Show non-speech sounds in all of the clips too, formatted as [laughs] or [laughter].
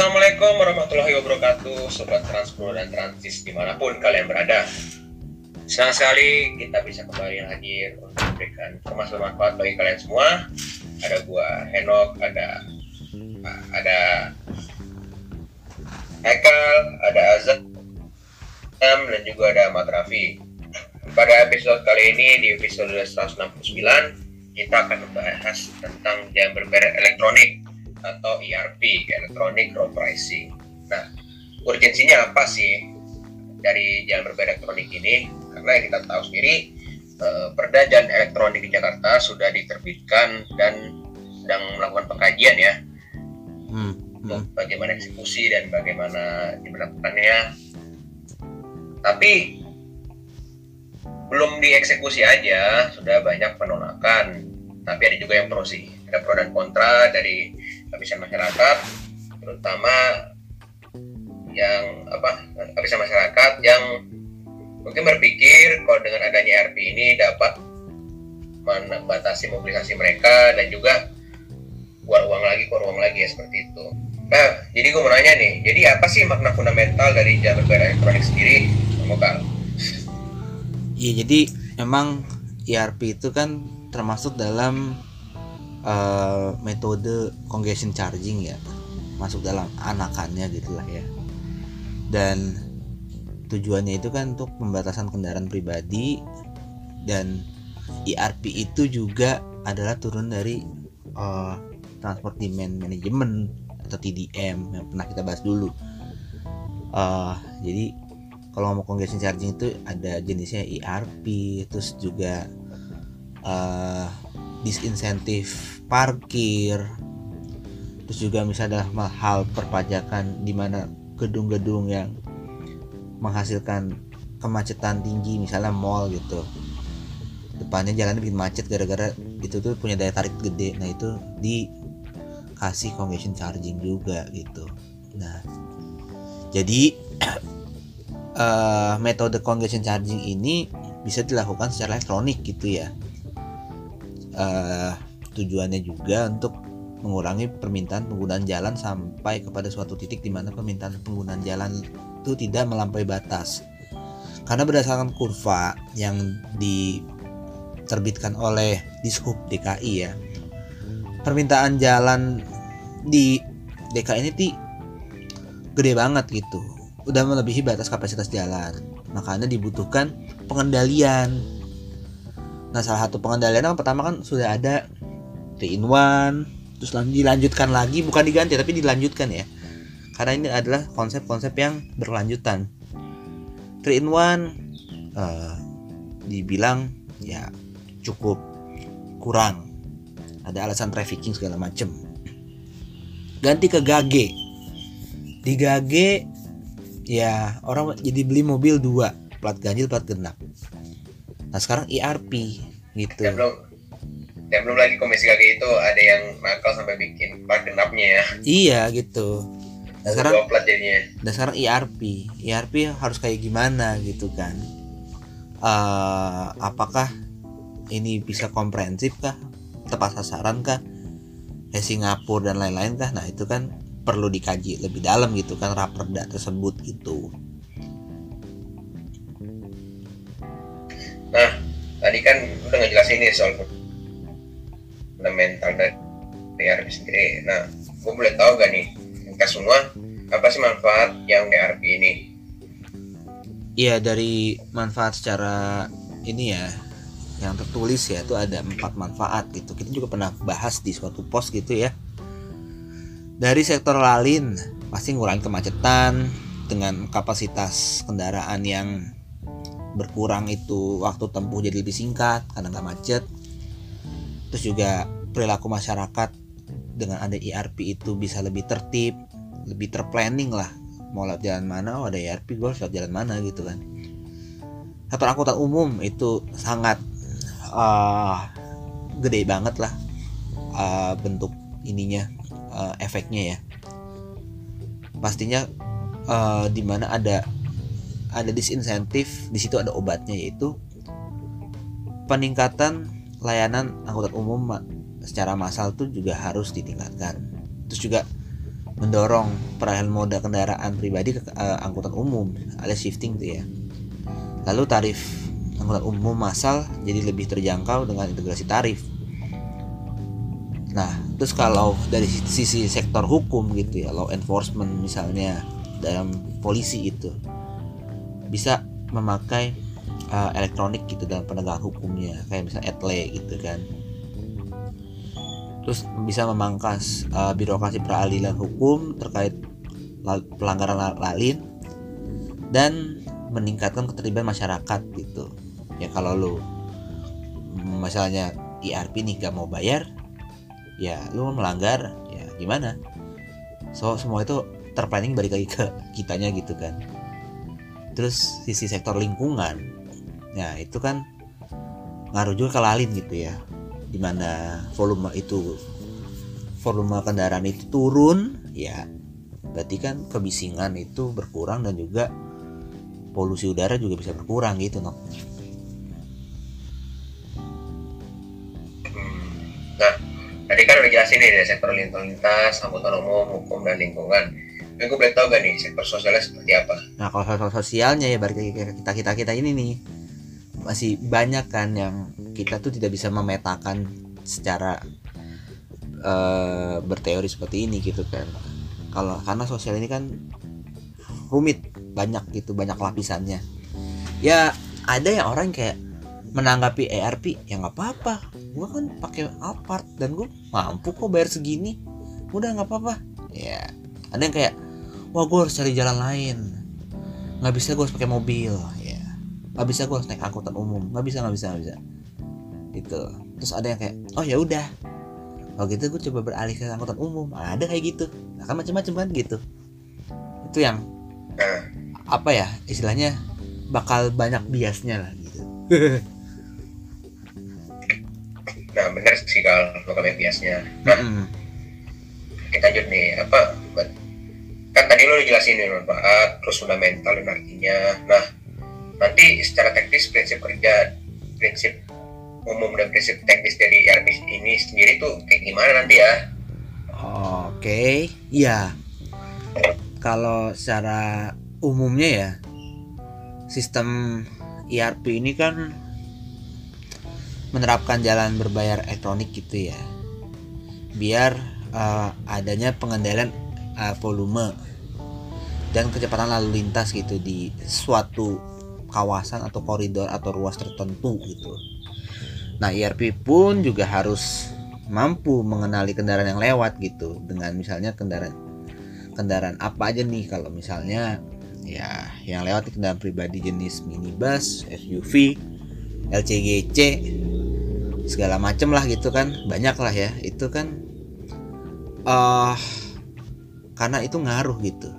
Assalamualaikum warahmatullahi wabarakatuh Sobat Transpro dan Transis di mana pun kalian berada. Senang sekali kita bisa kembali lagi untuk memberikan informasi bermanfaat bagi kalian semua. Ada gua Henok, ada ada Hekal, ada Azad dan juga ada Mat Raffi pada episode kali ini di episode 169 kita akan membahas tentang jam berbayar elektronik atau ERP, Electronic Road Pricing. Nah, urgensinya apa sih dari jalan berbayar elektronik ini? Karena yang kita tahu sendiri, eh, Perda Jalan Elektronik di Jakarta sudah diterbitkan dan sedang melakukan pengkajian ya. Hmm. Hmm. Bagaimana eksekusi dan bagaimana diberlakukannya. Tapi belum dieksekusi aja, sudah banyak penolakan. Tapi ada juga yang pro sih. Ada pro dan kontra dari lapisan masyarakat terutama yang apa lapisan masyarakat yang mungkin berpikir kalau dengan adanya RP ini dapat membatasi mobilisasi mereka dan juga keluar uang lagi keluar uang lagi ya seperti itu nah jadi gue mau nanya nih jadi apa sih makna fundamental dari jalur bayar elektronik sendiri Mokal? Iya jadi memang ERP itu kan termasuk dalam uh, metode congestion charging ya masuk dalam anakannya gitulah ya. Dan tujuannya itu kan untuk pembatasan kendaraan pribadi dan ERP itu juga adalah turun dari uh, transport demand management atau TDM yang pernah kita bahas dulu. Uh, jadi kalau mau congestion charging itu ada jenisnya ERP terus juga uh, disinsentif parkir. Terus juga misalnya ada hal perpajakan di mana gedung-gedung yang menghasilkan kemacetan tinggi misalnya mall gitu. Depannya jalan bikin macet gara-gara itu tuh punya daya tarik gede. Nah itu dikasih congestion charging juga gitu. Nah jadi uh, [clears throat] metode congestion charging ini bisa dilakukan secara elektronik gitu ya uh, tujuannya juga untuk mengurangi permintaan penggunaan jalan sampai kepada suatu titik di mana permintaan penggunaan jalan itu tidak melampaui batas. Karena berdasarkan kurva yang diterbitkan oleh Dishub DKI ya, permintaan jalan di DKI ini ti gede banget gitu, udah melebihi batas kapasitas jalan. Makanya dibutuhkan pengendalian Nah salah satu pengendalian yang pertama kan sudah ada. 3 in 1 terus dilanjutkan lagi bukan diganti tapi dilanjutkan ya. Karena ini adalah konsep-konsep yang berlanjutan 3 in 1 uh, dibilang ya cukup kurang. Ada alasan trafficking segala macem. Ganti ke gage. Di gage ya orang jadi beli mobil dua. Plat ganjil plat genap Nah sekarang ERP gitu. Dan belum, dan belum lagi komisi kaki itu ada yang nakal sampai bikin plat genapnya ya. Iya gitu. Dan sekarang dan sekarang ERP, ERP harus kayak gimana gitu kan? Uh, apakah ini bisa komprehensif kah? Tepat sasaran kah? Kayak Singapura dan lain-lain kah? Nah itu kan perlu dikaji lebih dalam gitu kan raperda tersebut gitu. Nah, tadi kan udah ngejelasin nih soal fundamental dari ERP sendiri. Nah, gue boleh tahu gak nih, kita semua, apa sih manfaat yang ERP ini? Iya, dari manfaat secara ini ya, yang tertulis ya, itu ada empat manfaat gitu. Kita juga pernah bahas di suatu post gitu ya. Dari sektor lalin, pasti ngurangi kemacetan dengan kapasitas kendaraan yang berkurang itu waktu tempuh jadi lebih singkat karena nggak macet. Terus juga perilaku masyarakat dengan ada ERP itu bisa lebih tertib lebih terplanning lah. Mau lewat jalan mana oh ada ERP gue harus lewat jalan mana gitu kan. Sektor angkutan umum itu sangat uh, gede banget lah uh, bentuk ininya uh, efeknya ya. Pastinya uh, di mana ada ada disinsentif di situ ada obatnya yaitu peningkatan layanan angkutan umum secara massal tuh juga harus ditingkatkan. Terus juga mendorong peralihan moda kendaraan pribadi ke uh, angkutan umum alias shifting tuh ya. Lalu tarif angkutan umum massal jadi lebih terjangkau dengan integrasi tarif. Nah terus kalau dari sisi sektor hukum gitu ya law enforcement misalnya dalam polisi itu bisa memakai uh, elektronik gitu dalam penegakan hukumnya. Kayak misalnya etle gitu kan. Terus bisa memangkas uh, birokrasi peradilan hukum terkait pelanggaran lain dan meningkatkan keterlibatan masyarakat gitu. Ya kalau lu misalnya IRP nih gak mau bayar ya lu melanggar ya gimana? So semua itu terplanning balik lagi ke kitanya gitu kan terus sisi sektor lingkungan ya itu kan ngaruh juga ke lalin gitu ya di mana volume itu volume kendaraan itu turun ya berarti kan kebisingan itu berkurang dan juga polusi udara juga bisa berkurang gitu no. Nah, tadi kan udah jelasin nih dari sektor lintas, angkutan umum, hukum dan lingkungan. Tapi gue boleh tahu gak nih sektor sosialnya seperti apa? Nah, kalau sektor sosialnya ya berarti kita kita kita ini nih. Masih banyak kan yang kita tuh tidak bisa memetakan secara uh, berteori seperti ini gitu kan. Kalau karena sosial ini kan rumit banyak gitu banyak lapisannya. Ya ada yang orang kayak menanggapi ERP ya nggak apa-apa. Gue kan pakai apart dan gue mampu kok bayar segini. Udah nggak apa-apa. Ya ada yang kayak wah gue harus cari jalan lain. Nggak bisa gue harus pakai mobil nggak bisa gue naik angkutan umum. Nggak bisa nggak bisa nggak bisa. Gitu. Terus ada yang kayak oh ya udah. Kalau gitu gue coba beralih ke angkutan umum. Ada kayak gitu. Nah, kan macam-macam kan gitu. Itu yang apa ya istilahnya bakal banyak biasnya lah gitu. Nah bener sih kalau bakal banyak biasnya. Nah mm -hmm. kita lanjut nih apa kan tadi lo jelasin nih manfaat terus fundamental dan artinya. Nah nanti secara teknis prinsip kerja prinsip umum dan prinsip teknis dari ERP ini sendiri tuh kayak gimana nanti ya? Oke okay. iya. Kalau secara umumnya ya sistem ERP ini kan menerapkan jalan berbayar elektronik gitu ya. Biar uh, adanya pengendalian uh, volume dan kecepatan lalu lintas gitu di suatu kawasan atau koridor atau ruas tertentu gitu. Nah, ERP pun juga harus mampu mengenali kendaraan yang lewat gitu dengan misalnya kendaraan kendaraan apa aja nih. Kalau misalnya ya yang lewat kendaraan pribadi jenis minibus, SUV, LCGC segala macem lah gitu kan. Banyak lah ya. Itu kan uh, karena itu ngaruh gitu.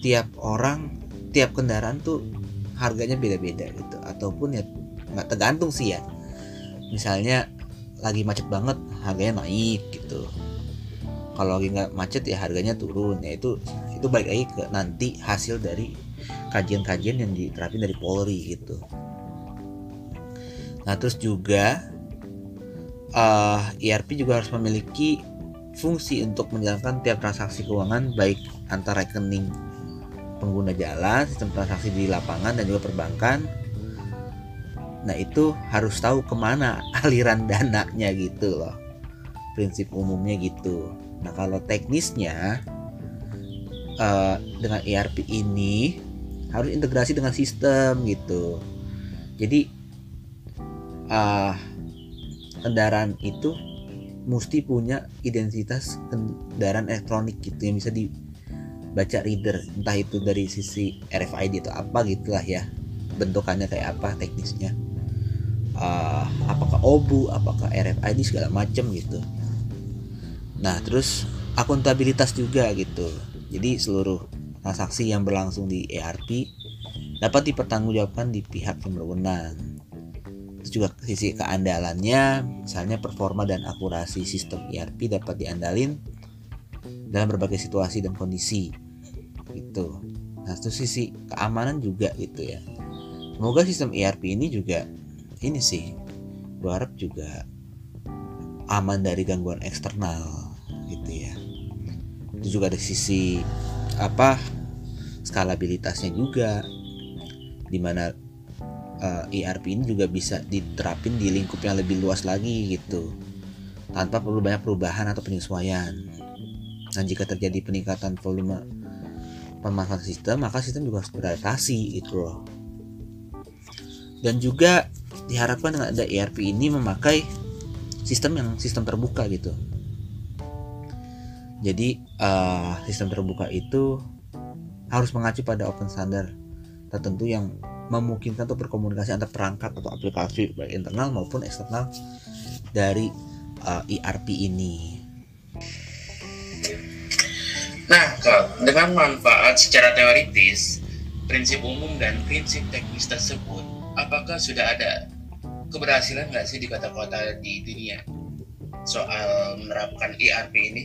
Tiap orang tiap kendaraan tuh harganya beda-beda gitu. Ataupun ya nggak tergantung sih ya. Misalnya lagi macet banget harganya naik gitu. Kalau lagi nggak macet ya harganya turun. Ya itu itu baik lagi ke nanti hasil dari kajian-kajian yang diterapin dari Polri gitu. Nah terus juga uh, eh, ERP juga harus memiliki fungsi untuk menjalankan tiap transaksi keuangan baik antar rekening pengguna jalan, sistem transaksi di lapangan dan juga perbankan. Nah itu harus tahu ke mana [laughs] aliran dananya gitu loh. Prinsip umumnya gitu. Nah kalau teknisnya uh, dengan ERP ini harus integrasi dengan sistem gitu. Jadi uh, kendaraan itu mesti punya identitas kendaraan elektronik gitu yang bisa di baca reader. Entah itu dari sisi RFID atau apa gitulah ya. Bentukannya kayak apa teknisnya. Uh, apakah OBU apakah RFID segala macam gitu. Nah terus akuntabilitas juga gitu. Jadi seluruh transaksi yang berlangsung di ERP dapat dipertanggungjawabkan di pihak yang berwenang terus juga sisi keandalannya. Misalnya performa dan akurasi sistem ERP dapat diandalin dalam berbagai situasi dan kondisi. Gitu. Nah itu sisi keamanan juga gitu ya. Semoga sistem ERP ini juga ini sih gue harap juga aman dari gangguan eksternal gitu ya. Itu juga ada sisi apa skalabilitasnya juga. Di mana ERP ini juga bisa diterapin di lingkup yang lebih luas lagi gitu. Tanpa perlu banyak perubahan atau penyesuaian. Dan jika terjadi peningkatan volume pemanfaatan sistem maka sistem juga harus beradaptasi gitu loh. Dan juga diharapkan dengan ada ERP ini memakai sistem yang sistem terbuka gitu. Jadi uh, sistem terbuka itu harus mengacu pada open standard tertentu yang memungkinkan untuk berkomunikasi antar perangkat atau aplikasi baik internal maupun eksternal dari uh, eh, ERP ini. Nah, dengan manfaat secara teoritis, prinsip umum dan prinsip teknis tersebut, apakah sudah ada keberhasilan nggak sih di kota-kota di dunia soal menerapkan ERP ini?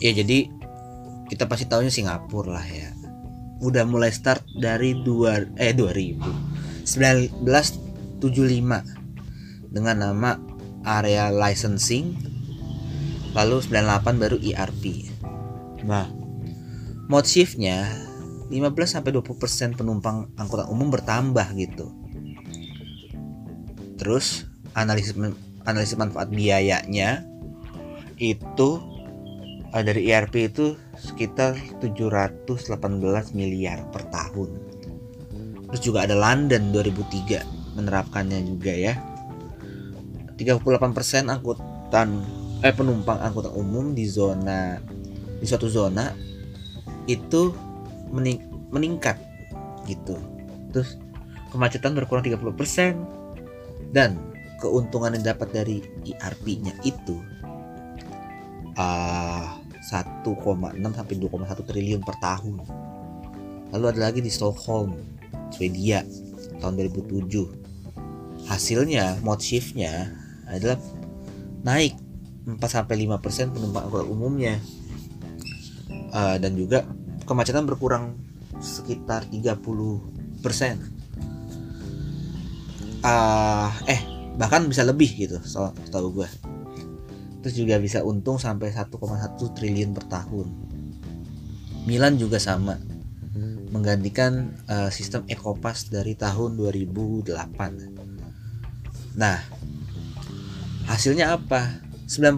Ya, jadi kita pasti tahunya Singapura lah ya. Udah mulai start dari dua eh 2000 1975 dengan nama area licensing. Lalu 98 baru ERP nah mode shiftnya 15 sampai 20% penumpang angkutan umum bertambah gitu. Terus analisis analisis manfaat biayanya itu uh, dari ERP itu sekitar 718 miliar per tahun. Terus juga ada London 2003 menerapkannya juga ya. 38% angkutan eh penumpang angkutan umum di zona di suatu zona itu mening, meningkat gitu. Terus kemacetan berkurang 30% dan keuntungan yang dapat dari ERP-nya itu uh, 1,6 sampai 2,1 triliun per tahun. Lalu ada lagi di Stockholm, Swedia tahun 2007. Hasilnya mode shiftnya adalah naik 4 sampai 5% penumpang angkutan umumnya. Uh, dan juga kemacetan berkurang sekitar 30%. Uh, eh bahkan bisa lebih gitu so, tahu gue terus juga bisa untung sampai 1,1 triliun per tahun. Milan juga sama. Menggantikan uh, sistem Ecopass dari tahun 2008 nah hasilnya apa? 9%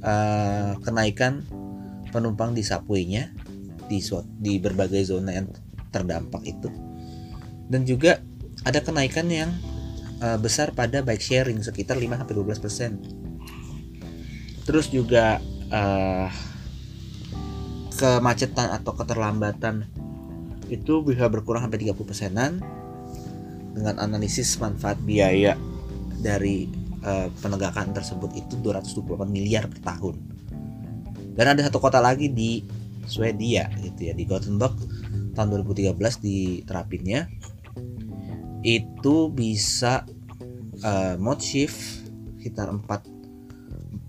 uh, kenaikan penumpang di subway-nya di di berbagai zona yang terdampak itu. Dan juga ada kenaikan yang uh, besar pada bike sharing sekitar 5 sampai 12%. Terus juga uh, kemacetan atau keterlambatan itu bisa berkurang sampai 30 persenan dengan analisis manfaat biaya dari uh, penegakan tersebut itu 228 miliar per tahun. Dan ada satu kota lagi di Swedia gitu ya di Gothenburg tahun 2013 diterapinnya itu bisa uh, mode shift sekitar 4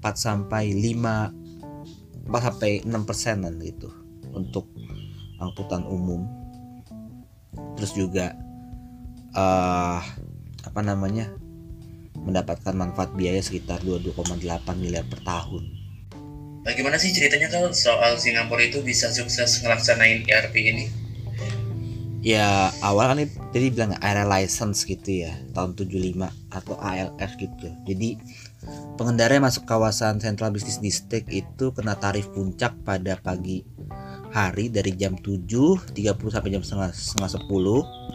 4 sampai 5 4 sampai 6 persenan gitu untuk angkutan umum terus juga uh, apa namanya mendapatkan manfaat biaya sekitar 22,8 miliar per tahun. Bagaimana sih ceritanya kalau soal Singapura itu bisa sukses ngelaksanain ERP ini? Ya awal kan tadi bilang area license gitu ya tahun 75 atau ALS gitu. Jadi pengendara yang masuk kawasan Central Business District itu kena tarif puncak pada pagi hari dari jam 7.30 sampai jam setengah, setengah 10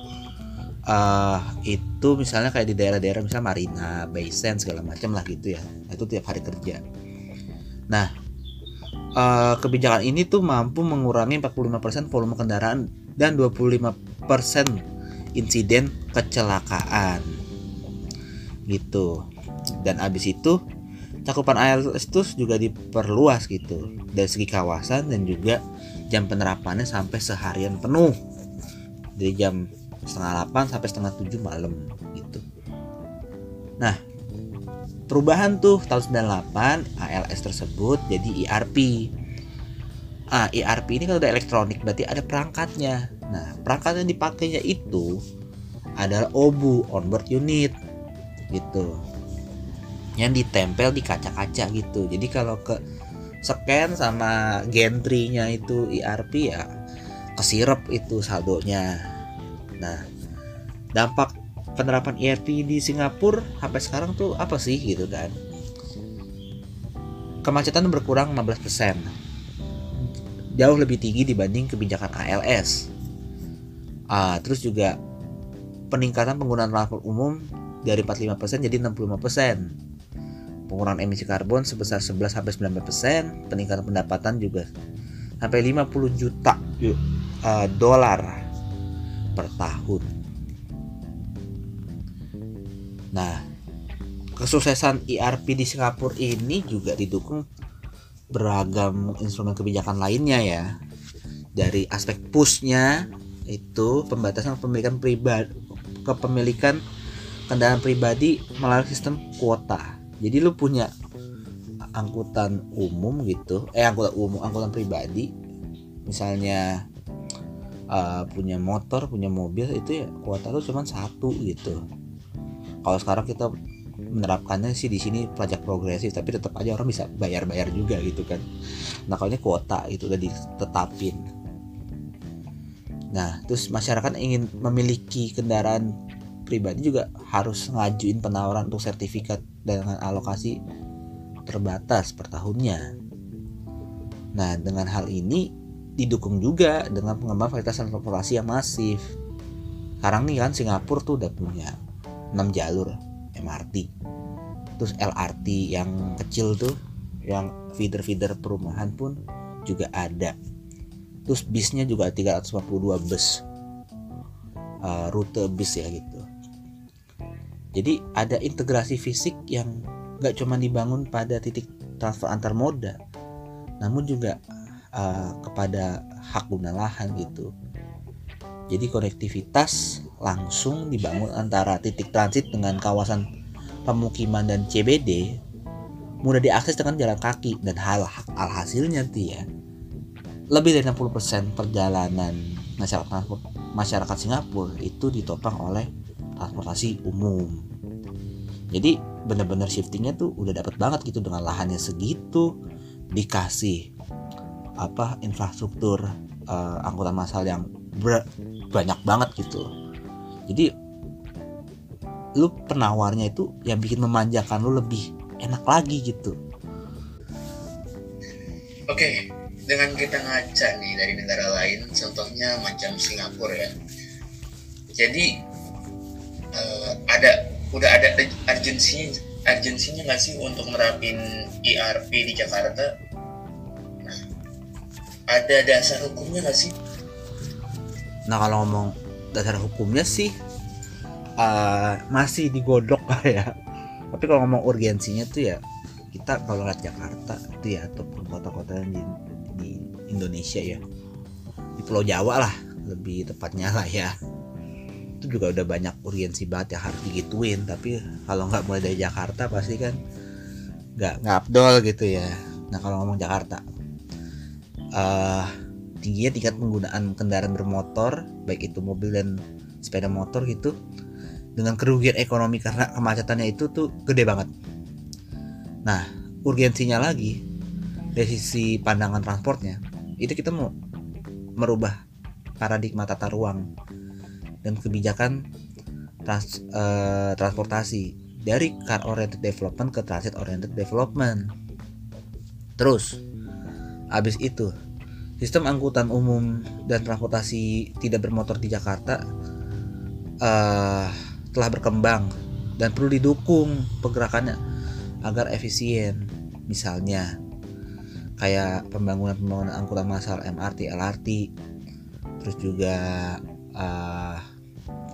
uh, itu misalnya kayak di daerah-daerah misalnya Marina, Baysen segala macam lah gitu ya. Itu tiap hari kerja. Nah, uh, kebijakan ini tuh mampu mengurangi 45% volume kendaraan dan 25% insiden kecelakaan. Gitu. Dan abis itu cakupan ALS itu juga diperluas gitu. Dari segi kawasan dan juga jam penerapannya sampai seharian penuh. Dari jam setengah 8 sampai setengah 7 malam gitu. Nah perubahan tuh tahun 98 ALS tersebut jadi ERP ah ERP ini kalau udah elektronik berarti ada perangkatnya. Nah perangkat yang dipakainya itu adalah OBU onboard unit gitu yang ditempel di kaca-kaca gitu. Jadi kalau ke scan sama gantry-nya itu ERP ya kesirep itu saldonya. Nah dampak penerapan ERP di Singapura sampai sekarang tuh apa sih gitu kan? Kemacetan berkurang 15% jauh lebih tinggi dibanding kebijakan ALS ah, terus juga peningkatan penggunaan transport umum dari 45% jadi 65% pengurangan emisi karbon sebesar 11 sampai 19%, peningkatan pendapatan juga sampai 50 juta uh, dolar per tahun. Nah, kesuksesan ERP di Singapura ini juga didukung beragam instrumen kebijakan lainnya ya. Dari aspek pushnya itu pembatasan kepemilikan pribadi kepemilikan kendaraan pribadi melalui sistem kuota. Jadi lu punya angkutan umum gitu, eh angkutan umum, angkutan pribadi, misalnya uh, punya motor punya mobil itu ya kuota tuh cuma satu gitu. Kalau sekarang kita menerapkannya sih di sini pajak progresif tapi tetap aja orang bisa bayar-bayar juga gitu kan. Nah kalau ini kuota itu udah ditetapin. Nah terus masyarakat ingin memiliki kendaraan pribadi juga harus ngajuin penawaran untuk sertifikat dengan alokasi terbatas per tahunnya nah dengan hal ini didukung juga dengan pengembangan fasilitas transportasi yang masif. Sekarang nih kan Singapura tuh udah punya 6 jalur MRT. Terus LRT yang kecil tuh yang feeder-feeder perumahan pun juga ada. Terus bisnya juga 352 bus. Uh, rute bis ya gitu. Jadi ada integrasi fisik yang gak cuma dibangun pada titik transfer antar moda, namun juga uh, kepada hak guna lahan gitu. Jadi konektivitas langsung dibangun antara titik transit dengan kawasan pemukiman dan CBD mudah diakses dengan jalan kaki dan hal alhasilnya ya lebih dari 60% perjalanan masyarakat masyarakat Singapura itu ditopang oleh transportasi umum. Jadi benar-benar shiftingnya tuh udah dapat banget gitu dengan lahannya segitu dikasih apa infrastruktur uh, angkutan massal yang banyak banget gitu. Jadi lu penawarnya itu yang bikin memanjakan lu lebih enak lagi gitu. Oke dengan kita ngaca nih dari negara lain contohnya macam Singapura ya. Jadi uh, ada udah ada urgensinya urgensinya nggak sih untuk nerapin ERP di Jakarta? Ada dasar hukumnya nggak sih? Nah kalau ngomong dasar hukumnya sih uh, masih digodok lah ya. Tapi kalau ngomong urgensinya tuh ya kita kalau lihat Jakarta itu ya ataupun kota-kota di, di Indonesia ya di Pulau Jawa lah lebih tepatnya lah ya itu juga udah banyak urgensi banget yang harus digituin tapi kalau nggak mulai dari Jakarta pasti kan nggak ngabdol gitu ya nah kalau ngomong Jakarta uh, tingginya tingkat penggunaan kendaraan bermotor baik itu mobil dan sepeda motor gitu dengan kerugian ekonomi karena kemacetannya itu tuh gede banget. Nah, urgensinya lagi dari sisi pandangan transportnya itu kita mau merubah paradigma tata ruang dan kebijakan trans, uh, transportasi dari car oriented development ke transit oriented development. Terus Habis itu, sistem angkutan umum dan transportasi tidak bermotor di Jakarta uh, telah berkembang dan perlu didukung pergerakannya agar efisien. Misalnya, kayak pembangunan-pembangunan angkutan massal MRT, LRT, terus juga uh,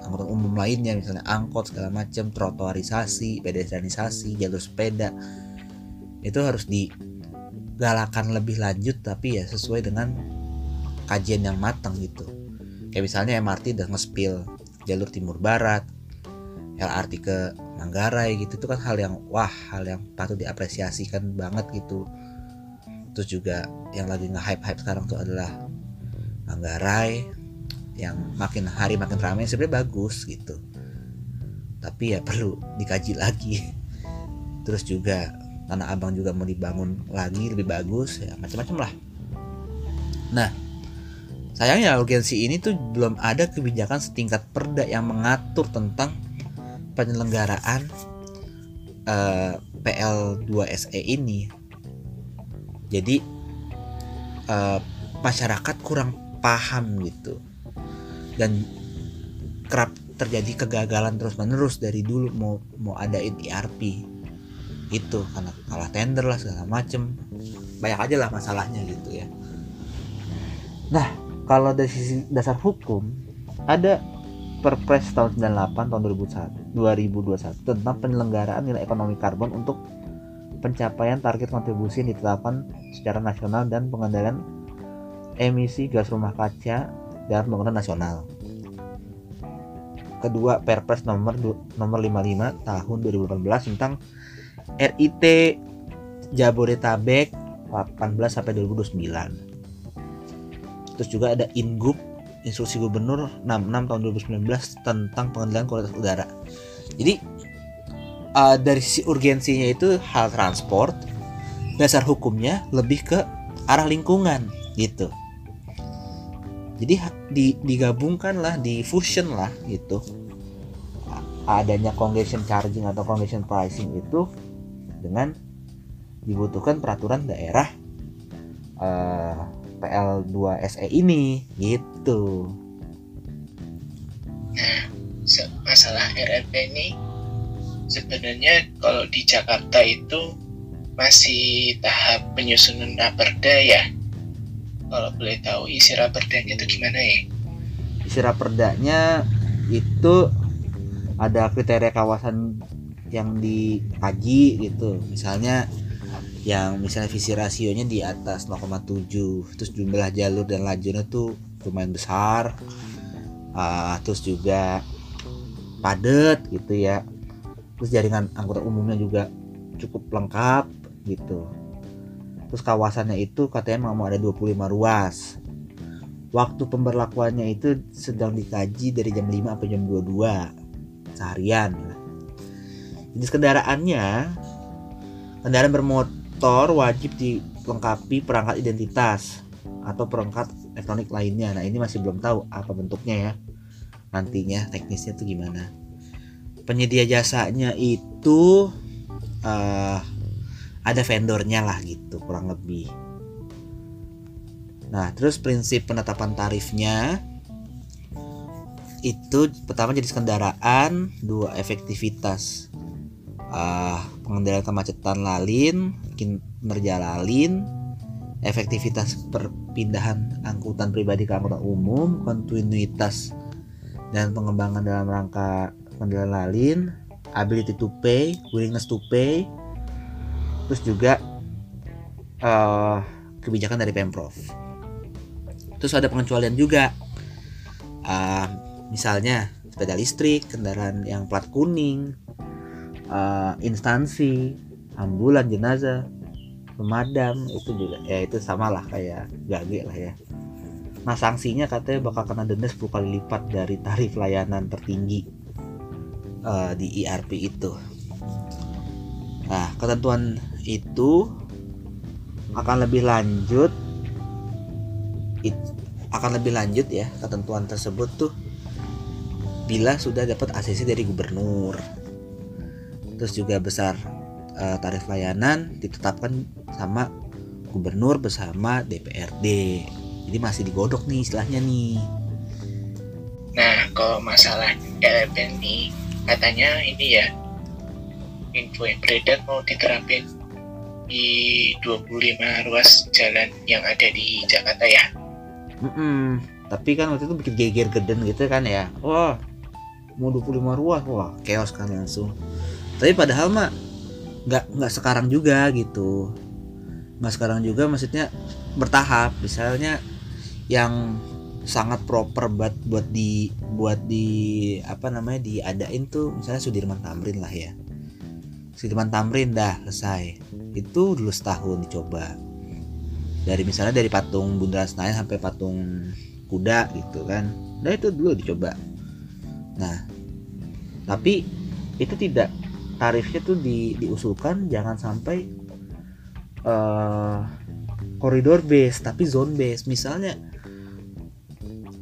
angkutan umum lainnya misalnya angkot segala macam, trotoarisasi, pedestrianisasi, jalur sepeda itu harus di galakan lebih lanjut tapi ya sesuai dengan kajian yang matang gitu. Kayak misalnya MRT udah ngespil jalur timur barat LRT ke Manggarai gitu itu kan hal yang wah hal yang patut diapresiasikan banget gitu. Terus juga yang lagi nge-hype-hype sekarang tuh adalah Manggarai yang makin hari makin ramai sebenarnya bagus gitu. Tapi ya perlu dikaji lagi. Terus juga Tanah Abang juga mau dibangun lagi lebih bagus ya macam-macam lah. Nah sayangnya urgensi ini tuh belum ada kebijakan setingkat perda yang mengatur tentang penyelenggaraan uh, PL2SE ini. Jadi uh, masyarakat kurang paham gitu dan kerap terjadi kegagalan terus menerus dari dulu mau mau adain ERP itu karena kalah tender lah segala macem. Banyak aja lah masalahnya gitu ya. Nah kalau dari sisi dasar hukum ada Perpres tahun 98 tahun 2001 2021 tentang penyelenggaraan nilai ekonomi karbon untuk pencapaian target kontribusi yang ditetapkan secara nasional dan pengendalian emisi gas rumah kaca dalam pembangunan nasional kedua Perpres nomor nomor 55 tahun 2018 tentang RIT Jabodetabek 18 sampai 2029. Terus juga ada Ingup Instruksi Gubernur 66 tahun 2019 tentang pengendalian kualitas udara. Jadi uh, dari sisi urgensinya itu hal transport, dasar hukumnya lebih ke arah lingkungan gitu jadi di, digabungkan lah di fusion lah gitu. Adanya congestion charging atau congestion pricing itu dengan dibutuhkan peraturan daerah uh, eh, PL2SE ini gitu. Nah masalah RRP ini sebenarnya kalau di Jakarta itu masih tahap penyusunan raperda ya kalau boleh tahu isi raperdanya itu gimana ya? Isi raperdanya itu ada kriteria kawasan yang dikaji gitu. Misalnya yang misalnya visi rasionya di atas 0,7 terus jumlah jalur dan lajurnya tuh lumayan besar. Uh, terus juga padat gitu ya. Terus jaringan angkutan umumnya juga cukup lengkap gitu terus kawasannya itu katanya mau ada 25 ruas. Waktu pemberlakuannya itu sedang dikaji dari jam 5 sampai jam 22 seharian. Jenis kendaraannya kendaraan bermotor wajib dilengkapi perangkat identitas atau perangkat elektronik lainnya. Nah ini masih belum tahu apa bentuknya ya. Nantinya teknisnya tuh gimana. Penyedia jasanya itu uh, ada vendornya lah gitu kurang lebih. Nah terus prinsip penetapan tarifnya itu pertama jenis kendaraan dua efektivitas. Uh, pengendalian kemacetan lalin kinerja lalin efektivitas perpindahan angkutan pribadi ke angkutan umum kontinuitas dan pengembangan dalam rangka pengendalian lalin ability to pay willingness to pay terus juga uh, kebijakan dari pemprov. Terus ada pengecualian juga. Uh, misalnya sepeda listrik kendaraan yang plat kuning uh, instansi ambulan jenazah pemadam itu juga ya itu sama lah kayak gage lah ya. Nah sanksinya katanya bakal kena denda 10 kali lipat dari tarif layanan tertinggi uh, di IRP e itu. Nah ketentuan itu akan lebih lanjut it, akan lebih lanjut ya ketentuan tersebut tuh bila sudah dapat ACC dari gubernur. Terus juga besar uh, tarif layanan ditetapkan sama gubernur bersama DPRD jadi masih digodok nih istilahnya nih. Nah kalau masalah LPN nih katanya ini ya info yang beredar mau diterapin di 25 ruas jalan yang ada di Jakarta ya. Mm -mm. Tapi kan waktu itu bikin geger geden gitu kan ya. Wah, mau 25 ruas, wah chaos kan langsung. Tapi padahal mah nggak nggak sekarang juga gitu. Nggak sekarang juga maksudnya bertahap. Misalnya yang sangat proper buat buat di buat di apa namanya diadain tuh misalnya Sudirman Tamrin lah ya Sudirman Tamrin dah selesai. Itu dulu setahun dicoba. Dari misalnya dari patung Bundaran Senayan sampai patung kuda gitu kan. Nah itu dulu dicoba. Nah tapi itu tidak tarifnya tuh di, diusulkan jangan sampai eh, koridor base tapi zone base. Misalnya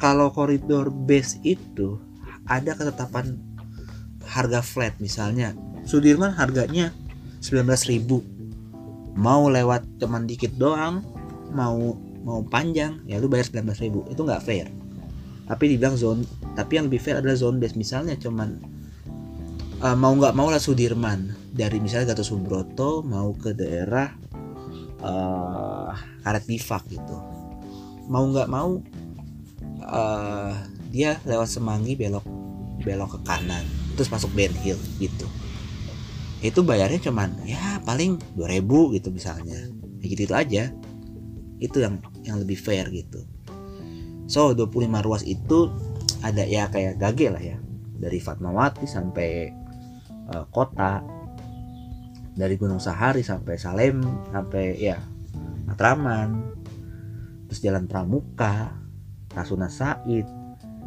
kalau koridor base itu ada ketetapan harga flat misalnya Sudirman harganya 19.000 mau lewat cuman dikit doang mau mau panjang ya lu bayar 19.000 itu nggak fair. Tapi dibilang zone tapi yang lebih fair adalah zone base misalnya cuman uh, mau nggak mau lah Sudirman. Dari misalnya Gatot Subroto mau ke daerah uh, Karet Bifak gitu. Mau nggak mau uh, dia lewat Semanggi belok belok ke kanan. Terus masuk Ben Hill gitu itu bayarnya cuman ya paling 2000 gitu misalnya. Ya gitu itu aja. Itu yang yang lebih fair gitu. So 25 ruas itu ada ya kayak gage lah ya. Dari Fatmawati sampai uh, kota. Dari Gunung Sahari sampai Salem sampai ya Matraman. Terus Jalan Pramuka Rasuna Said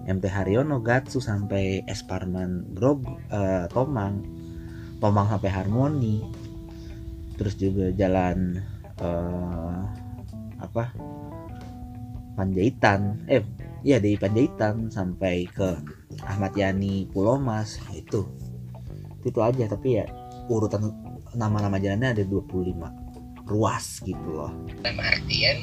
MT Haryono Gatsu sampai Esparman Grog uh, Tomang Tomang sampai Harmoni terus juga jalan uh, apa Panjaitan eh iya dari Panjaitan sampai ke Ahmad Yani Pulau Mas itu itu aja tapi ya urutan nama-nama jalannya ada 25 ruas gitu loh dalam artian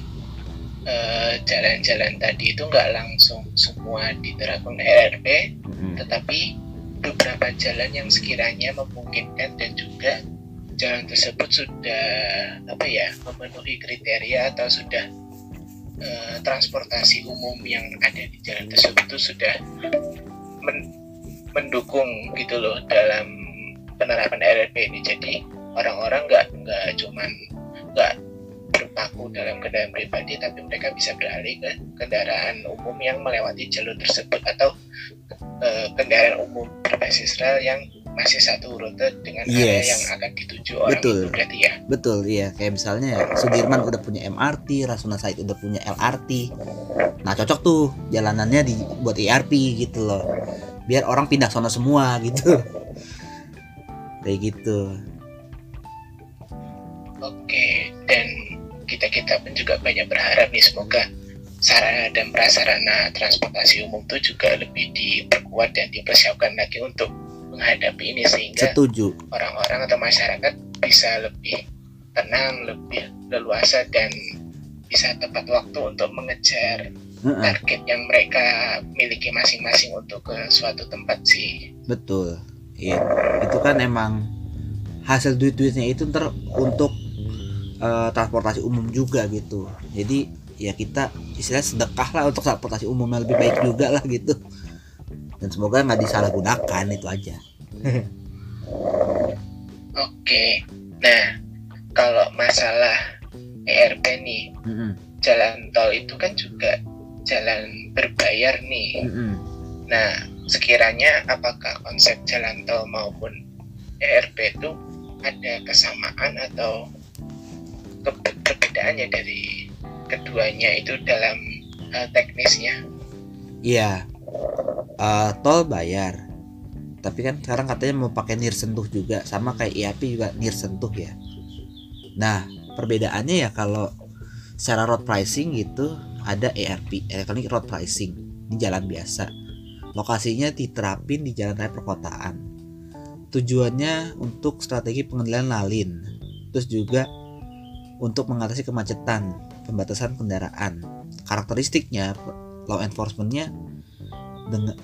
eh, jalan-jalan tadi itu nggak langsung semua diterapkan RRP Mm-mm. tetapi beberapa jalan yang sekiranya memungkinkan dan juga jalan tersebut sudah apa ya memenuhi kriteria atau sudah eh, transportasi umum yang ada di jalan tersebut itu sudah men- mendukung gitu loh dalam penerapan RRP ini. Jadi orang-orang nggak nggak cuman nggak berpaku dalam kendaraan pribadi tapi mereka bisa beralih ke kendaraan umum yang melewati jalur tersebut atau eh, kendaraan umum berbasis rel yang masih satu rute dengan area Yes. yang akan dituju orang Betul. itu berarti ya Betul iya kayak misalnya ya, Sudirman udah punya MRT, Rasuna Said udah punya LRT. Nah cocok tuh jalanannya dibuat ERP gitu loh. Biar orang pindah sono semua gitu. Kayak gitu. Oke, dan kita-kita pun juga banyak berharap nih semoga sarana dan prasarana transportasi umum itu juga lebih diperkuat dan dipersiapkan lagi untuk menghadapi ini sehingga Setuju. orang-orang atau masyarakat bisa lebih tenang, lebih leluasa dan bisa tepat waktu untuk mengejar target yang mereka miliki masing-masing untuk ke suatu tempat sih. betul. Iya. Itu kan emang hasil duit-duitnya itu ntar untuk eh, transportasi umum juga gitu. Jadi ya kita istilahnya sedekah lah untuk transportasi umum yang lebih baik juga lah gitu. Dan semoga nggak disalahgunakan itu aja. [laughs] Oke, nah kalau masalah ERP nih, Mm-mm, jalan tol itu kan juga jalan berbayar nih. mm-mm. Nah, sekiranya apakah konsep jalan tol maupun ERP itu ada kesamaan atau perbedaannya dari keduanya itu dalam hal teknisnya? Iya. Eh, tol bayar. Tapi kan sekarang katanya mau pakai nir sentuh juga sama kayak IAP juga nir sentuh ya. Nah, perbedaannya ya kalau secara road pricing gitu ada ERP, electronic road pricing di jalan biasa. Lokasinya diterapin di jalan raya perkotaan. Tujuannya untuk strategi pengendalian lalin. Terus juga untuk mengatasi kemacetan, pembatasan kendaraan. Karakteristiknya law enforcementnya dengan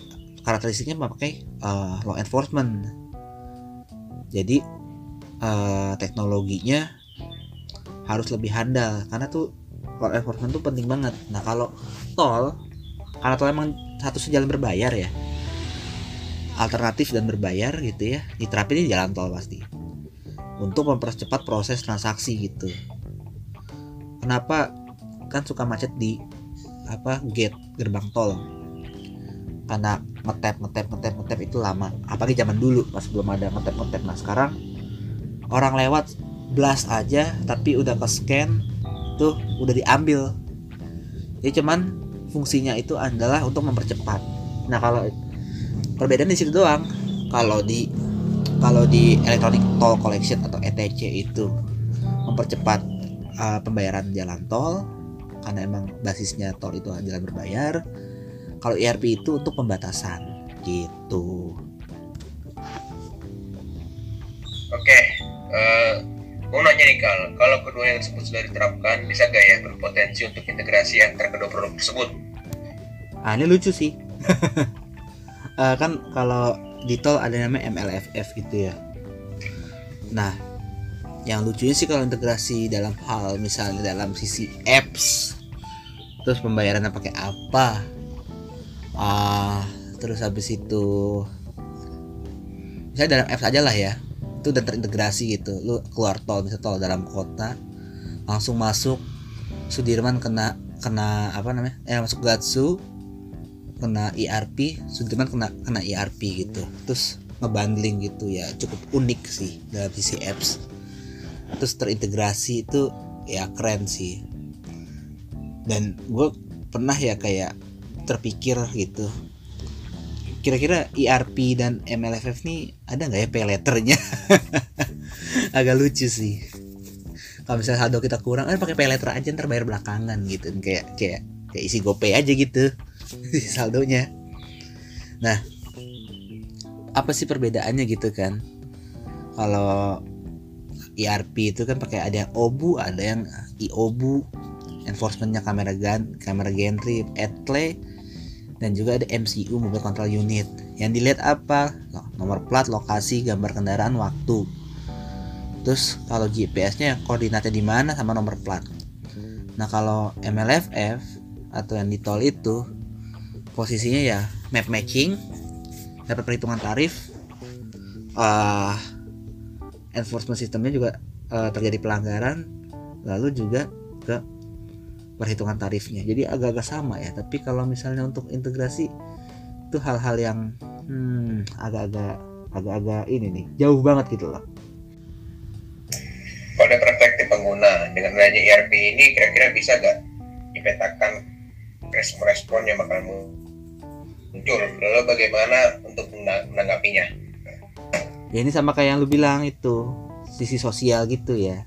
karakteristiknya memakai uh, law enforcement. Jadi uh, teknologinya harus lebih handal. Karena tuh law enforcement tuh penting banget. Nah kalau tol karena tol emang satu jalan berbayar ya. Alternatif dan berbayar gitu ya. Diterapin di jalan tol pasti. Untuk mempercepat proses transaksi gitu kenapa kan suka macet di apa gate gerbang tol. Karena ngetap ngetap ngetap ngetap itu lama. Apalagi zaman dulu pas belum ada ngetap ngetap. Nah sekarang orang lewat blast aja tapi udah ke scan tuh udah diambil. Jadi cuman fungsinya itu adalah untuk mempercepat. Nah kalau perbedaan di situ doang. Kalau di kalau di electronic toll collection atau ETC itu mempercepat uh, pembayaran jalan tol karena emang basisnya tol itu jalan berbayar. Kalau ERP itu untuk pembatasan gitu. Oke, eh, mau nanya nih Kal, kalau kedua yang tersebut sudah diterapkan, bisa gak ya berpotensi untuk integrasi antara kedua produk tersebut? ah ini lucu sih. [laughs] Eh, kan kalau di tol ada namanya MLFF gitu ya. Nah yang lucunya sih kalau integrasi dalam hal misalnya dalam sisi apps. Terus pembayarannya pakai apa? Ah terus habis itu misalnya dalam apps aja lah ya. Itu udah terintegrasi gitu. Lu keluar tol misalnya tol dalam kota langsung masuk Sudirman kena kena apa namanya? Eh masuk Gatsu kena ERP Sudirman kena kena ERP gitu. Terus ngebundling gitu ya. Cukup unik sih dalam sisi apps terus terintegrasi itu ya keren sih. Dan gue pernah ya kayak terpikir gitu. Kira-kira ERP dan MLFF nih ada nggak ya pay letternya? [laughs] Agak lucu sih. Kalau misalnya saldo kita kurang eh pakai pay letter aja ntar bayar belakangan gitu. Kayak kayak kayak isi GoPay aja gitu [laughs] saldonya. Nah apa sih perbedaannya gitu kan? Kalau ERP itu kan pakai ada yang OBU ada yang IOBU enforcementnya kamera gan kamera gantry etle dan juga ada MCU mobile control unit. Yang dilihat apa? Nomor plat lokasi gambar kendaraan waktu. Terus kalau GPS-nya koordinatnya di mana sama nomor plat. Nah kalau MLFF atau yang di tol itu posisinya ya map matching dapat perhitungan tarif uh, enforcement sistemnya juga uh, terjadi pelanggaran lalu juga ke perhitungan tarifnya jadi agak-agak sama ya tapi kalau misalnya untuk integrasi itu hal-hal yang hmm, agak-agak agak-agak ini nih jauh banget gitu loh Pada perspektif pengguna, dengan adanya ERP ini kira-kira bisa gak dipetakan respon-respon yang bakal muncul? Lalu bagaimana untuk menang- menanggapinya? Ya ini sama kayak yang lu bilang itu sisi sosial gitu ya.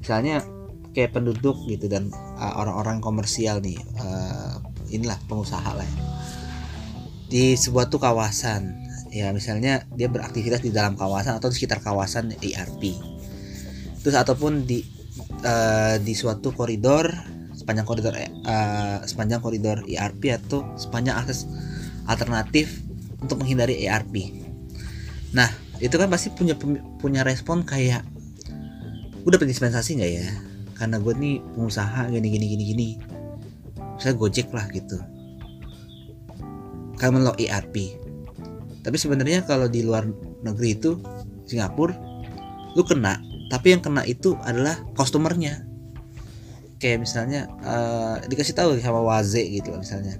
Misalnya kayak penduduk gitu dan uh, orang-orang komersial nih uh, inilah pengusaha lah ya. di sebuah tuh kawasan ya misalnya dia beraktivitas di dalam kawasan atau di sekitar kawasan ERP terus ataupun di uh, di suatu koridor sepanjang koridor uh, sepanjang koridor ERP atau sepanjang akses alternatif untuk menghindari ERP Nah, itu kan pasti punya punya respon kayak udah dispensasi nggak ya? Karena gue nih pengusaha gini gini gini gini. Saya Gojek lah gitu. Kamu lo ERP. Tapi sebenarnya kalau di luar negeri itu Singapura lu kena, tapi yang kena itu adalah customernya. Kayak misalnya uh, dikasih tahu sama Waze gitu misalnya.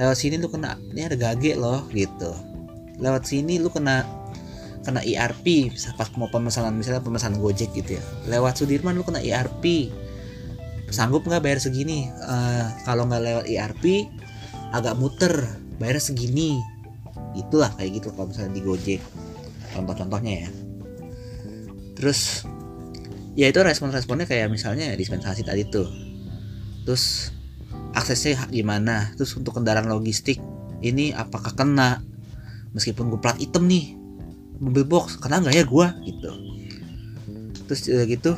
Lewat sini lu kena, ini ada gage loh gitu. Lewat sini lu kena kena ERP pas mau pemesanan misalnya pemesanan Gojek gitu ya. Lewat Sudirman lu kena ERP sanggup nggak bayar segini? Uh, kalau nggak lewat ERP agak muter bayar segini. Itulah kayak gitu kalau misalnya di Gojek. Contoh-contohnya ya. Terus ya itu respon-responnya kayak misalnya dispensasi tadi tuh. Terus aksesnya gimana? Terus untuk kendaraan logistik ini apakah kena? Meskipun gue plat hitam nih mobil box kena nggak ya gua? Gitu. Terus udah gitu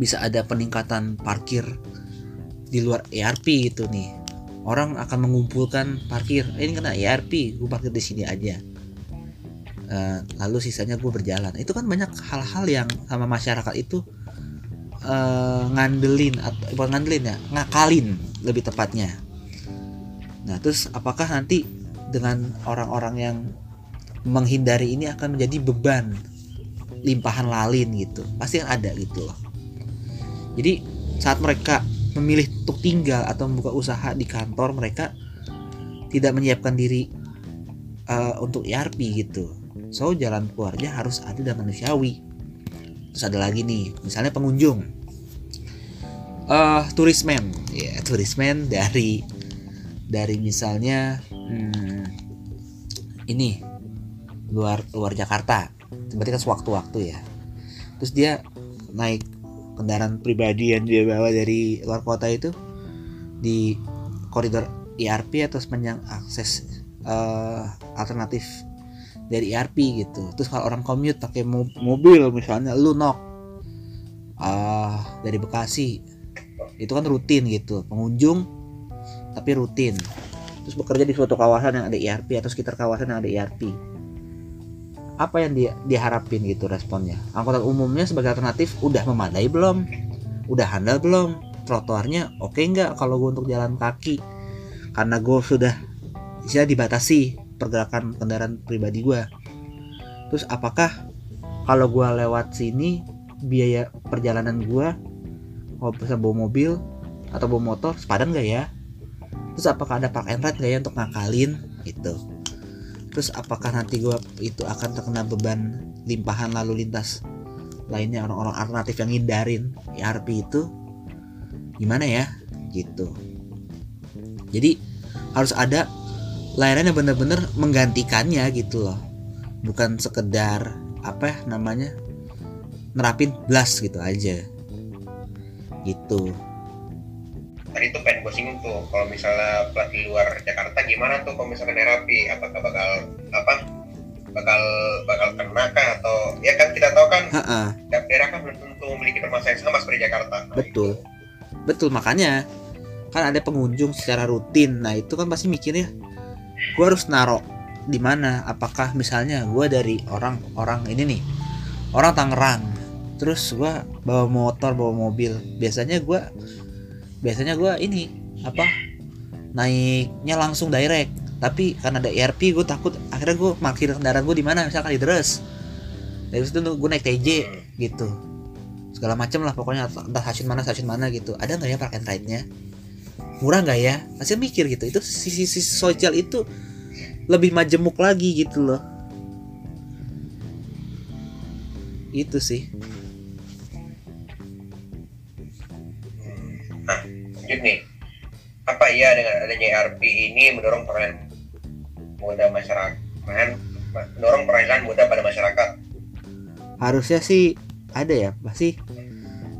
bisa ada peningkatan parkir di luar ERP gitu nih. Orang akan mengumpulkan parkir eh, ini kena ERP gue parkir di sini aja. Uh, lalu sisanya gue berjalan. Itu kan banyak hal-hal yang sama masyarakat itu uh, ngandelin atau bukan ngandelin ya ngakalin lebih tepatnya. Nah terus apakah nanti dengan orang-orang yang menghindari ini akan menjadi beban limpahan lalin gitu. Pasti yang ada gitu loh. Jadi saat mereka memilih untuk tinggal atau membuka usaha di kantor mereka tidak menyiapkan diri uh, untuk ERP gitu. So jalan keluarnya harus ada dan manusiawi. Terus ada lagi nih misalnya pengunjung. Uh, turismen. Ya yeah, [laughs] turismen dari dari misalnya hmm, ini luar luar Jakarta. Berarti kan sewaktu-waktu ya. Terus dia naik kendaraan pribadi yang dia bawa dari luar kota itu di koridor ERP atau sepanjang akses uh, alternatif dari ERP gitu. Terus kalau orang commute pakai mo- mobil misalnya lu nok uh, dari Bekasi. Itu kan rutin gitu pengunjung tapi rutin. Terus bekerja di suatu kawasan yang ada ERP atau sekitar kawasan yang ada ERP apa yang dia diharapin gitu responnya? Angkutan umumnya sebagai alternatif udah memadai belum? Udah handal belum? Trotoarnya oke okay nggak kalau gue untuk jalan kaki? Karena gue sudah bisa dibatasi pergerakan kendaraan pribadi gue terus apakah kalau gue lewat sini biaya perjalanan gue kalau bisa bawa mobil atau bawa motor sepadan gak ya? Terus apakah ada park and ride gak ya untuk ngakalin? Gitu terus apakah nanti gue itu akan terkena beban limpahan lalu lintas lainnya orang-orang alternatif yang ngindarin ERP itu? Gimana ya? Gitu. Jadi harus ada layanan yang benar-benar menggantikannya gitu loh. Bukan sekedar apa ya namanya nerapin blast gitu aja. Gitu tadi tuh pengen gue singgung tuh kalau misalnya plat di luar Jakarta gimana tuh kalau misalkan terapi apakah bakal apa? Bakal bakal kena kah? Atau ya kan kita tahu kan Ha-ha, daerah kan belum tentu memiliki permasalahan yang sama seperti Jakarta. Nah, Betul. itu. betul makanya kan ada pengunjung secara rutin. Nah itu kan pasti mikirnya gue harus narok di mana? Apakah misalnya gue dari orang-orang ini nih orang Tangerang terus gue bawa motor bawa mobil. Biasanya gue biasanya gue ini apa naiknya langsung direct. Tapi karena ada ERP gue takut akhirnya gue parkir kendaraan gue di mana misalkan di Deres. Dari situ gue naik TJ gitu. Segala macam lah pokoknya entah stasiun mana stasiun mana gitu. Ada nggak ya park and ride nya murah nggak ya? Pasti mikir gitu. Itu sisi sisi sosial itu lebih majemuk lagi gitu loh. Itu sih Lanjut nih. Apa iya dengan adanya ERP ini mendorong peran muda masyarakat, mendorong perairan muda pada masyarakat? harusnya sih ada ya pasti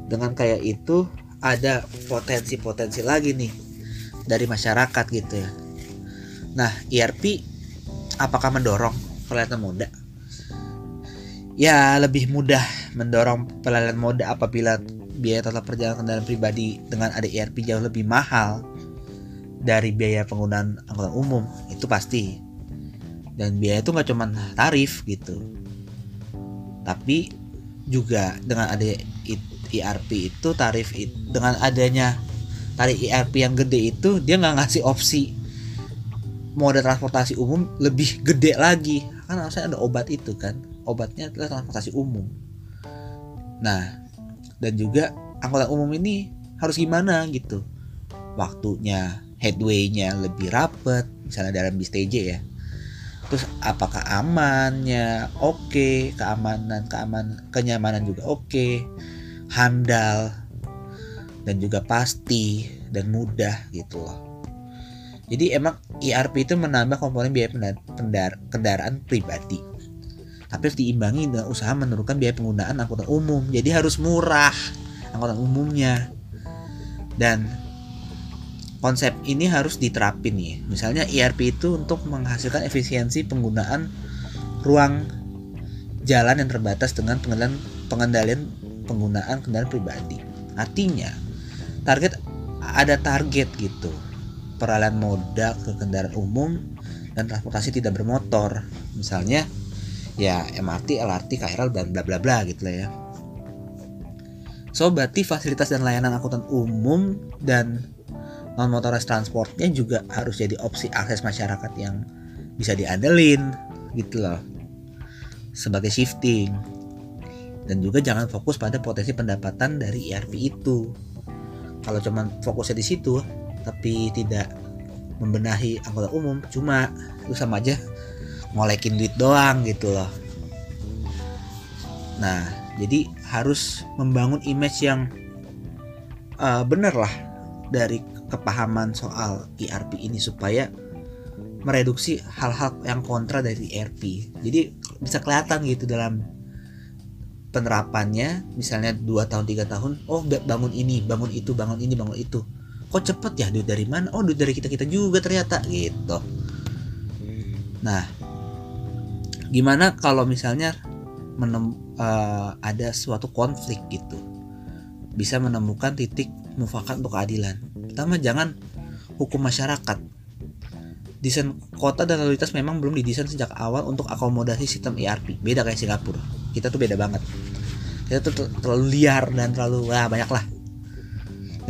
dengan kayak itu ada potensi-potensi lagi nih dari masyarakat gitu ya nah ERP apakah mendorong pelayanan moda ya lebih mudah mendorong pelayanan moda apabila biaya total perjalanan kendaraan pribadi dengan ada ERP jauh lebih mahal dari biaya penggunaan angkutan umum itu pasti. Dan biaya itu nggak cuma tarif gitu. Tapi juga dengan ada ERP itu tarif it- dengan adanya tarif ERP yang gede itu dia nggak ngasih opsi moda transportasi umum lebih gede lagi. Kan harusnya ada obat itu kan obatnya adalah transportasi umum. Nah dan juga angkutan umum ini harus gimana gitu. Waktunya headway-nya lebih rapet misalnya dalam bis TJ ya. Terus apakah amannya oke keamanan keamanan kenyamanan juga oke handal dan juga pasti dan mudah gitu loh. Jadi emang ERP itu menambah komponen biaya penda- pendar- kendaraan pribadi tapi harus diimbangi dengan usaha menurunkan biaya penggunaan angkutan umum jadi harus murah angkutan umumnya dan konsep ini harus diterapin nih. Misalnya ERP itu untuk menghasilkan efisiensi penggunaan ruang jalan yang terbatas dengan pengendalian pengendalian penggunaan kendaraan pribadi. Artinya target ada target gitu. Peralihan moda ke kendaraan umum dan transportasi tidak bermotor. Misalnya ya MRT, LRT, KRL dan bla bla bla gitu lah ya. So berarti fasilitas dan layanan angkutan umum dan non motorized transportnya juga harus jadi opsi akses masyarakat yang bisa diandelin gitu loh. Sebagai shifting. Dan juga jangan fokus pada potensi pendapatan dari ERP itu. Kalau cuman fokusnya di situ tapi tidak membenahi anggota umum cuma itu sama aja ngolekin duit doang gitu loh. Nah jadi harus membangun image yang uh, bener lah dari kepahaman soal ERP ini supaya mereduksi hal-hal yang kontra dari ERP. Jadi bisa kelihatan gitu dalam penerapannya misalnya dua tahun tiga tahun oh ba- bangun ini bangun itu bangun ini bangun itu. Kok cepet ya duit dari mana? Oh duit dari kita kita juga ternyata gitu. Nah gimana kalau misalnya menem, eh, ada suatu konflik gitu. Bisa menemukan titik mufakat untuk keadilan. Pertama jangan hukum masyarakat. Desain kota dan lalu lintas memang belum didesain sejak awal untuk akomodasi sistem ERP beda kayak Singapura. Kita tuh beda banget. Kita tuh ter- terlalu liar dan terlalu wah banyak lah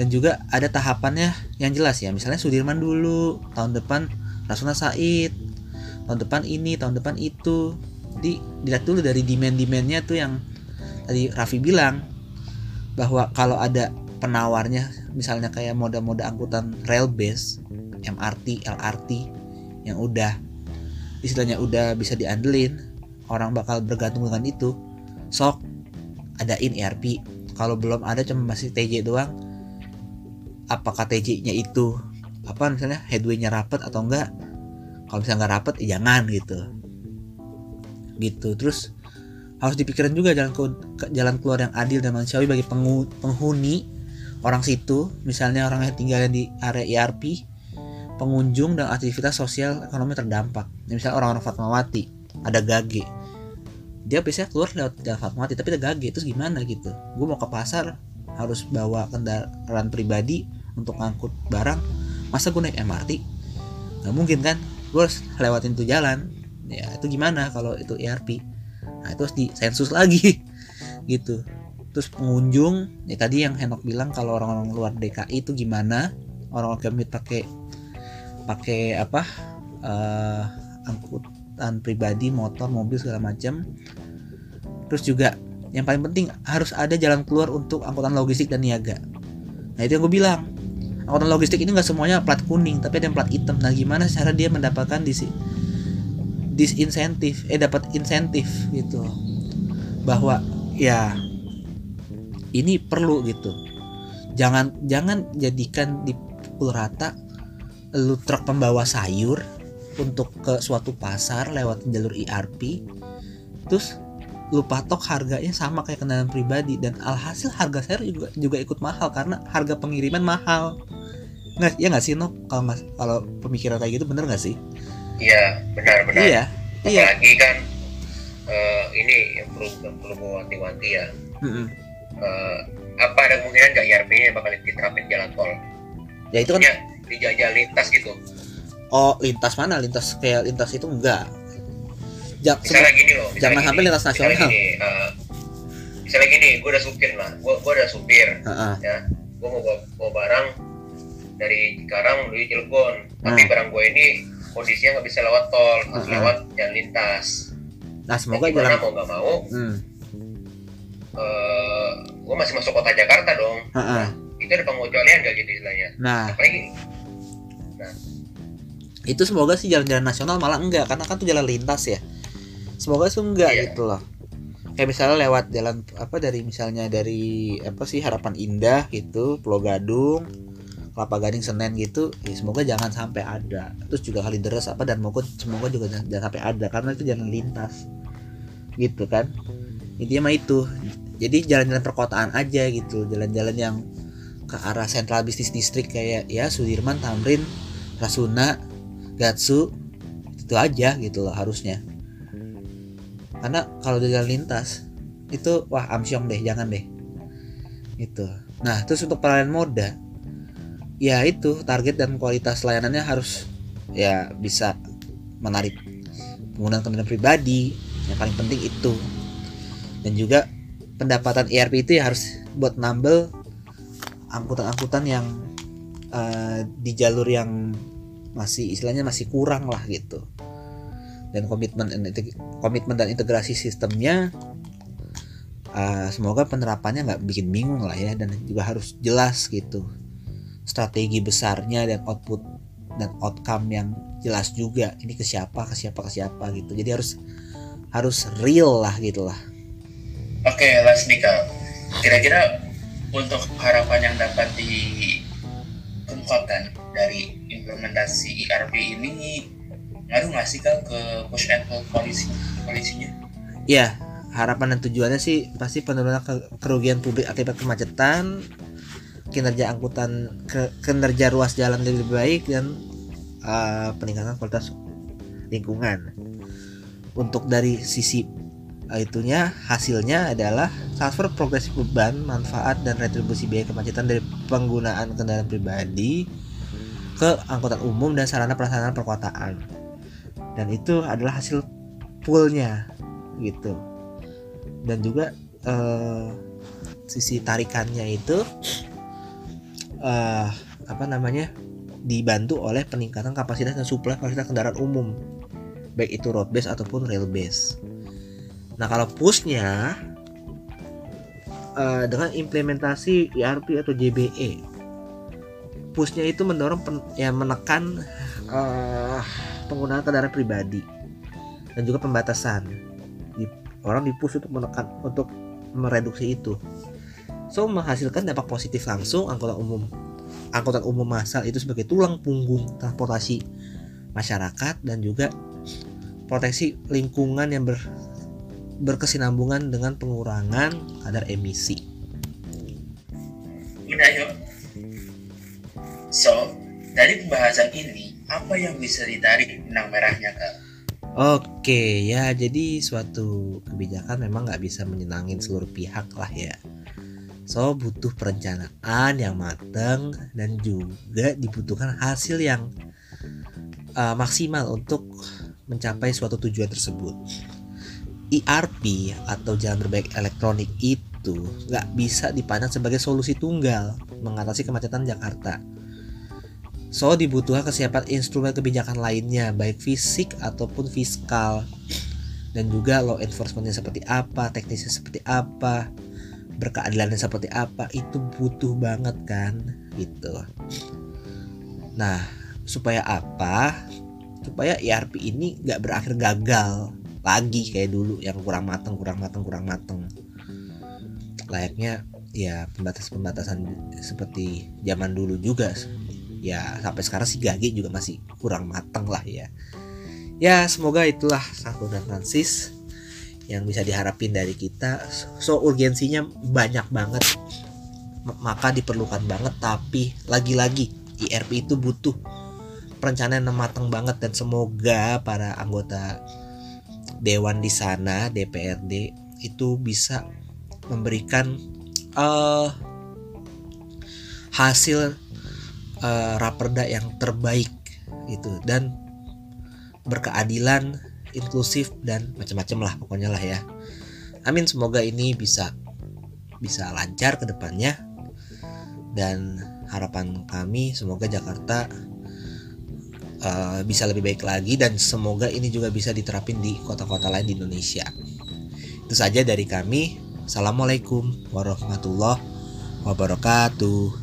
dan juga ada tahapannya yang jelas ya. Misalnya Sudirman dulu tahun depan Rasuna Said tahun depan ini tahun depan itu. Di dilihat dulu dari demand demandnya tuh yang tadi Raffi bilang bahwa kalau ada penawarnya misalnya kayak moda-moda angkutan rail base MRT LRT yang udah istilahnya udah bisa diandelin orang bakal bergantung dengan itu. Sok adain ERP kalau belum ada cuma masih TJ doang. Apakah TJ-nya itu apa misalnya headway-nya rapet atau enggak kalau misalnya nggak rapet jangan gitu. Gitu. Terus harus dipikirkan juga jalan ke, jalan keluar yang adil dan manusiawi bagi penghuni orang situ. Misalnya orang yang tinggal di area ERP pengunjung dan aktivitas sosial ekonomi terdampak. Ya, misalnya orang-orang Fatmawati ada gage. Dia biasanya keluar lewat jalan Fatmawati tapi ada gage. Terus gimana gitu? Gue mau ke pasar harus bawa kendaraan pribadi untuk ngangkut barang. Masa gue naik MRT nggak mungkin kan gue harus lewatin tuh jalan. Ya itu gimana kalau itu ERP nah itu harus disensus lagi [laughs] gitu. Terus pengunjung ya tadi yang Henok bilang kalau orang-orang luar DKI itu gimana? Orang-orang commute pakai pakai apa? Eh, angkutan pribadi motor mobil segala macam. Terus juga yang paling penting harus ada jalan keluar untuk angkutan logistik dan niaga. Nah itu yang gue bilang angkutan logistik ini nggak semuanya plat kuning tapi ada yang plat hitam. Nah gimana cara dia mendapatkan disi disinsentif eh dapat insentif gitu? Bahwa ya ini perlu gitu. Jangan jangan jadikan dipukul rata lu truk pembawa sayur untuk ke suatu pasar lewat jalur ERP terus lu patok harganya sama kayak kendaraan pribadi dan alhasil harga sayur juga juga ikut mahal karena harga pengiriman mahal nggak ya nggak sih no kalau nggak kalau pemikiran kayak gitu bener nggak sih Iya, benar-benar. iya iya Apalagi kan eh, ini yang perlu yang perlu gue wanti-wanti ya. Eh, apa ada kemungkinan nggak IRP-nya bakal diterapin jalan tol? ya itu kan Maksudnya di jalan lintas gitu. oh lintas mana lintas kayak lintas itu enggak Ja- Misalnya gini loh. misalnya jangan gini, sampai lintas misalnya nasional. Gini, eh, misalnya gini, gue udah supir lah. Gue gue udah supir. Heeh. ya gue mau bawa, bawa barang dari Cikarang menuju Cilegon tapi Hmm. barang gue ini kondisinya nggak bisa lewat tol harus Hmm. lewat jalan lintas nah semoga Nah, jalan mau nggak mau hmm. eh gue masih masuk kota Jakarta dong Heeh. itu ada pengecualian gak gitu istilahnya nah apalagi itu semoga sih jalan-jalan nasional malah enggak karena kan tuh jalan lintas ya semoga sih enggak Iya. gitu loh kayak misalnya lewat jalan apa dari misalnya dari apa sih harapan indah gitu Pulau Gadung Kelapa Gading Senen gitu ya semoga jangan sampai ada. Terus juga Kalideres apa dan Mogot semoga juga jangan, jangan sampai ada karena itu jalan lintas. Gitu kan? Intinya mah itu. Jadi jalan-jalan perkotaan aja gitu. Jalan-jalan yang ke arah sentral bisnis distrik kayak ya Sudirman Tamrin Rasuna Gatsu itu aja gitu loh harusnya. Karena kalau di jalan lintas itu wah amsyong deh jangan deh. Itu nah terus untuk pelayanan moda ya itu target dan kualitas layanannya harus ya bisa menarik penggunaan kendaraan pribadi. Yang paling penting itu. Dan juga pendapatan ERP itu ya harus buat nambel angkutan-angkutan yang eh, di jalur yang masih istilahnya masih kurang lah gitu. Dan komitmen komitmen dan integrasi sistemnya eh, semoga penerapannya nggak bikin bingung lah ya dan juga harus jelas gitu strategi besarnya dan output dan outcome yang jelas juga ini ke siapa ke siapa ke siapa gitu jadi harus harus real lah gitu lah Oke, last nih Kak. Kira-kira untuk harapan yang dapat dikemukakan dari implementasi ERP ini ngaruh nggak sih Kak ke push and pull koalisi koalisinya? ya harapan dan tujuannya sih pasti penurunan ke- kerugian publik akibat kemacetan kinerja angkutan kinerja ruas jalan lebih baik dan uh, peningkatan kualitas lingkungan. Untuk dari sisi uh, itunya hasilnya adalah transfer progresif beban manfaat dan retribusi biaya kemacetan dari penggunaan kendaraan pribadi ke angkutan umum dan sarana prasarana perkotaan. Dan itu adalah hasil poolnya gitu. Dan juga eh, sisi tarikannya itu eh, apa namanya dibantu oleh peningkatan kapasitas dan suplai fasilitas kendaraan umum baik itu road base ataupun rail base. Nah kalau pushnya eh, dengan implementasi ERP atau JBE pushnya itu mendorong pen- ya menekan eh, penggunaan kendaraan pribadi dan juga pembatasan. Di, orang dipush untuk menekan untuk mereduksi itu so menghasilkan dampak positif langsung angkutan umum angkutan umum massal itu sebagai tulang punggung transportasi masyarakat dan juga proteksi lingkungan yang ber, berkesinambungan dengan pengurangan kadar emisi Udah yuk. So, dari pembahasan ini, apa yang bisa ditarik benang merahnya kak? Oke ya jadi suatu kebijakan memang nggak bisa menyenangin seluruh pihak lah ya So butuh perencanaan yang matang dan juga dibutuhkan hasil yang uh, maksimal untuk mencapai suatu tujuan tersebut. ERP atau jalan berbaik elektronik itu nggak bisa dipandang sebagai solusi tunggal mengatasi kemacetan Jakarta. So dibutuhkan kesiapan instrumen kebijakan lainnya baik fisik ataupun fiskal. Dan juga law enforcementnya seperti apa, teknisnya seperti apa, berkeadilannya seperti apa itu butuh banget kan gitu. Nah supaya apa? Supaya ERP ini nggak berakhir gagal lagi kayak dulu yang kurang mateng, kurang mateng, kurang mateng. Layaknya ya pembatas-pembatasan seperti zaman dulu juga ya sampai sekarang sih Gage juga masih kurang matang lah ya ya semoga itulah satu dan Francis yang bisa diharapin dari kita. So urgensinya banyak banget. Maka diperlukan banget tapi lagi-lagi IRP itu butuh perencanaan yang matang banget dan semoga para anggota dewan di sana DPRD itu bisa memberikan eh hasil uh, raperda yang terbaik gitu. Dan berkeadilan inklusif dan macam-macam lah pokoknya lah ya. Amin semoga ini bisa bisa lancar ke depannya. Dan harapan kami semoga Jakarta uh, bisa lebih baik lagi dan semoga ini juga bisa diterapin di kota-kota lain di Indonesia. Itu saja dari kami. Assalamualaikum warahmatullahi wabarakatuh